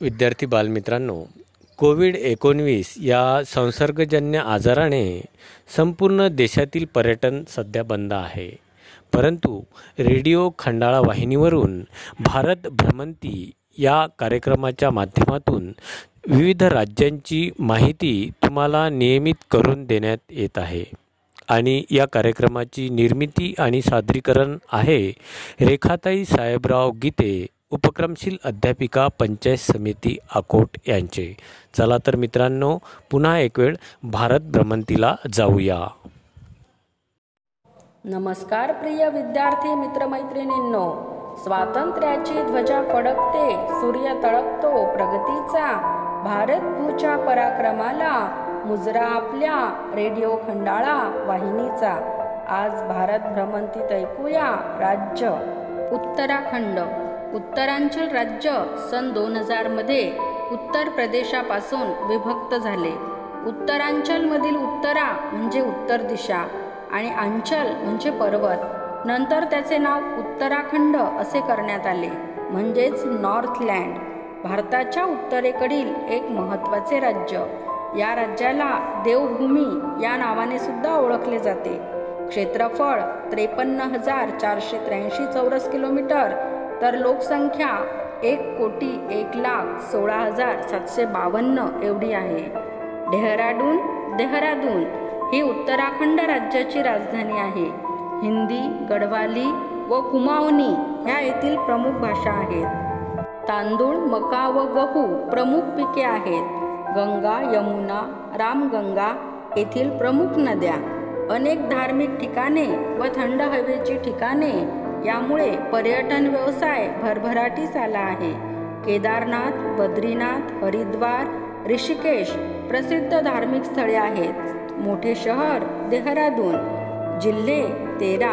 विद्यार्थी बालमित्रांनो कोविड एकोणवीस या संसर्गजन्य आजाराने संपूर्ण देशातील पर्यटन सध्या बंद आहे. परंतु रेडिओ खंडाळा वाहिनीवरून भारत भ्रमंती या कार्यक्रमाच्या माध्यमातून विविध राज्यांची माहिती तुम्हाला नियमित करून देण्यात येत आहे. आणि या कार्यक्रमाची निर्मिती आणि सादरीकरण आहे रेखाताई साहेबराव गीते उपक्रमशील अध्यापिका पंचायत समिती अकोट यांचे. चला तर मित्रांनो पुन्हा एक वेळ भारत भ्रमंतीला जाऊया. नमस्कार प्रिय विद्यार्थी मित्रमैत्रिणींनो. स्वातंत्र्याची ध्वजा फडकते सूर्य तळकतो प्रगतीचा. भारत भूच्या पराक्रमाला मुजरा आपल्या रेडिओ खंडाळा वाहिनीचा. आज भारत भ्रमंतीत ऐकूया राज्य. उत्तराखंड. उत्तरांचल राज्य सन दोन हजारमध्ये उत्तर प्रदेशापासून विभक्त झाले. उत्तरांचलमधील उत्तरा म्हणजे उत्तर दिशा आणि अंचल म्हणजे पर्वत. नंतर त्याचे नाव उत्तराखंड असे करण्यात आले. म्हणजेच नॉर्थलँड भारताच्या उत्तरेकडील एक महत्त्वाचे राज्य. या राज्याला देवभूमी या नावाने सुद्धा ओळखले जाते. क्षेत्रफळ त्रेपन्न हजार चारशे त्र्याऐंशी चौरस किलोमीटर तर लोकसंख्या एक कोटी एक लाख सोळा हजार सातशे बावन्न एवढी आहे. डेहराडून देहरादून ही उत्तराखंड राज्याची राजधानी आहे. हिंदी गढवाली व कुमाऊनी ह्या येथील प्रमुख भाषा आहेत. तांदूळ मका व गहू प्रमुख पिके आहेत. गंगा यमुना रामगंगा येथील प्रमुख नद्या अनेक धार्मिक ठिकाणे व थंड हवेची ठिकाणे यामुळे पर्यटन व्यवसाय भरभराटीस आला आहे. केदारनाथ बद्रीनाथ हरिद्वार ऋषिकेश प्रसिद्ध धार्मिक स्थळे आहेत. मोठे शहर देहरादून जिल्हे तेरा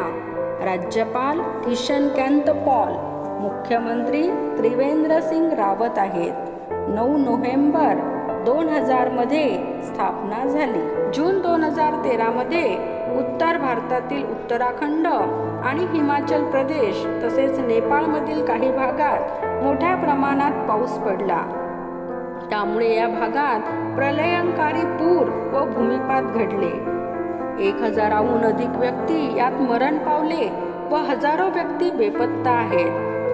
राज्यपाल किशन पॉल मुख्यमंत्री त्रिवेंद्र सिंग रावत आहेत. नऊ नोव्हेंबर दोन हजारमध्ये स्थापना झाली. जून दोन हजार तेरामध्ये उत्तर भारतातील उत्तराखंड आणि हिमाचल प्रदेश तसेच नेपाळमधील काही भागात मोठ्या प्रमाणात पाऊस पडला. त्यामुळे या भागात प्रलयंकारी पूर व भूमिपात घडले. एक हजाराहून अधिक व्यक्ती यात मरण पावले व हजारो व्यक्ती बेपत्ता आहेत.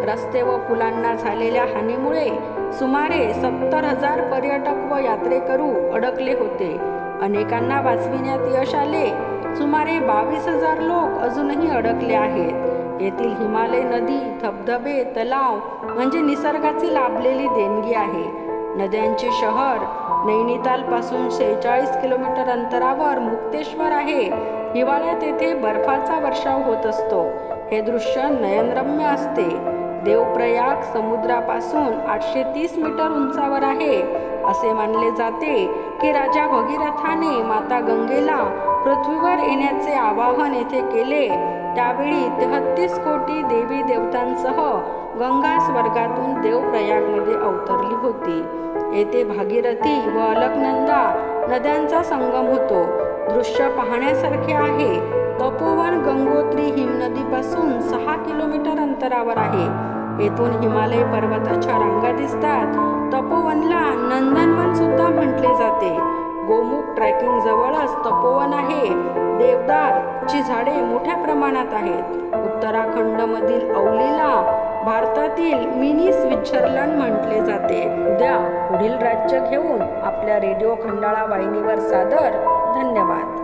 रस्ते व पुलांना झालेल्या हानीमुळे सुमारे सत्तर हजार पर्यटक व यात्रेकरू अडकले होते. अनेकांना वाचविण्यात यश आले. सुमारे बावीस हजार लोक अजूनही अडकले आहेत. येथील हिमालय नदी धबधबे तलाव म्हणजे निसर्गाची लाभलेली देणगी आहे. नद्यांचे शहर नैनितालपासून शेहेचाळीस किलोमीटर अंतरावर मुक्तेश्वर आहे. हिवाळ्यात येथे बर्फाचा वर्षाव होत असतो. हे दृश्य नयनरम्य असते. देवप्रयाग समुद्रापासून आठशे तीस मीटर उंचावर आहे. असे मानले जाते की राजा भगीरथाने माता गंगेला पृथ्वीवर येण्याचे आवाहन येथे केले. त्यावेळी तेहत्तीस कोटी देवी देवतांसह गंगा स्वर्गातून देवप्रयागमध्ये अवतरली होती. येथे भागीरथी व अलकनंदा नद्यांचा संगम होतो. दृश्य पाहण्यासारखे आहे. तपोवन गंगोत्री हिमनदीपासून सहा किलोमीटर अंतरावर आहे. येथून हिमालय पर्वताच्या रांगा दिसतात. तपोवनला नंदनवन सुद्धा म्हटले जाते. गोमुख ट्रॅकिंग जवळच तपोवन आहे. देवदार ची झाडे मोठ्या प्रमाणात आहेत. उत्तराखंडमधील औलीला भारतातील मिनी स्वित्झर्लंड म्हटले जाते. उद्या पुढील राज्य घेऊन आपल्या रेडिओ खंडाळा वाहिनीवर सादर. धन्यवाद.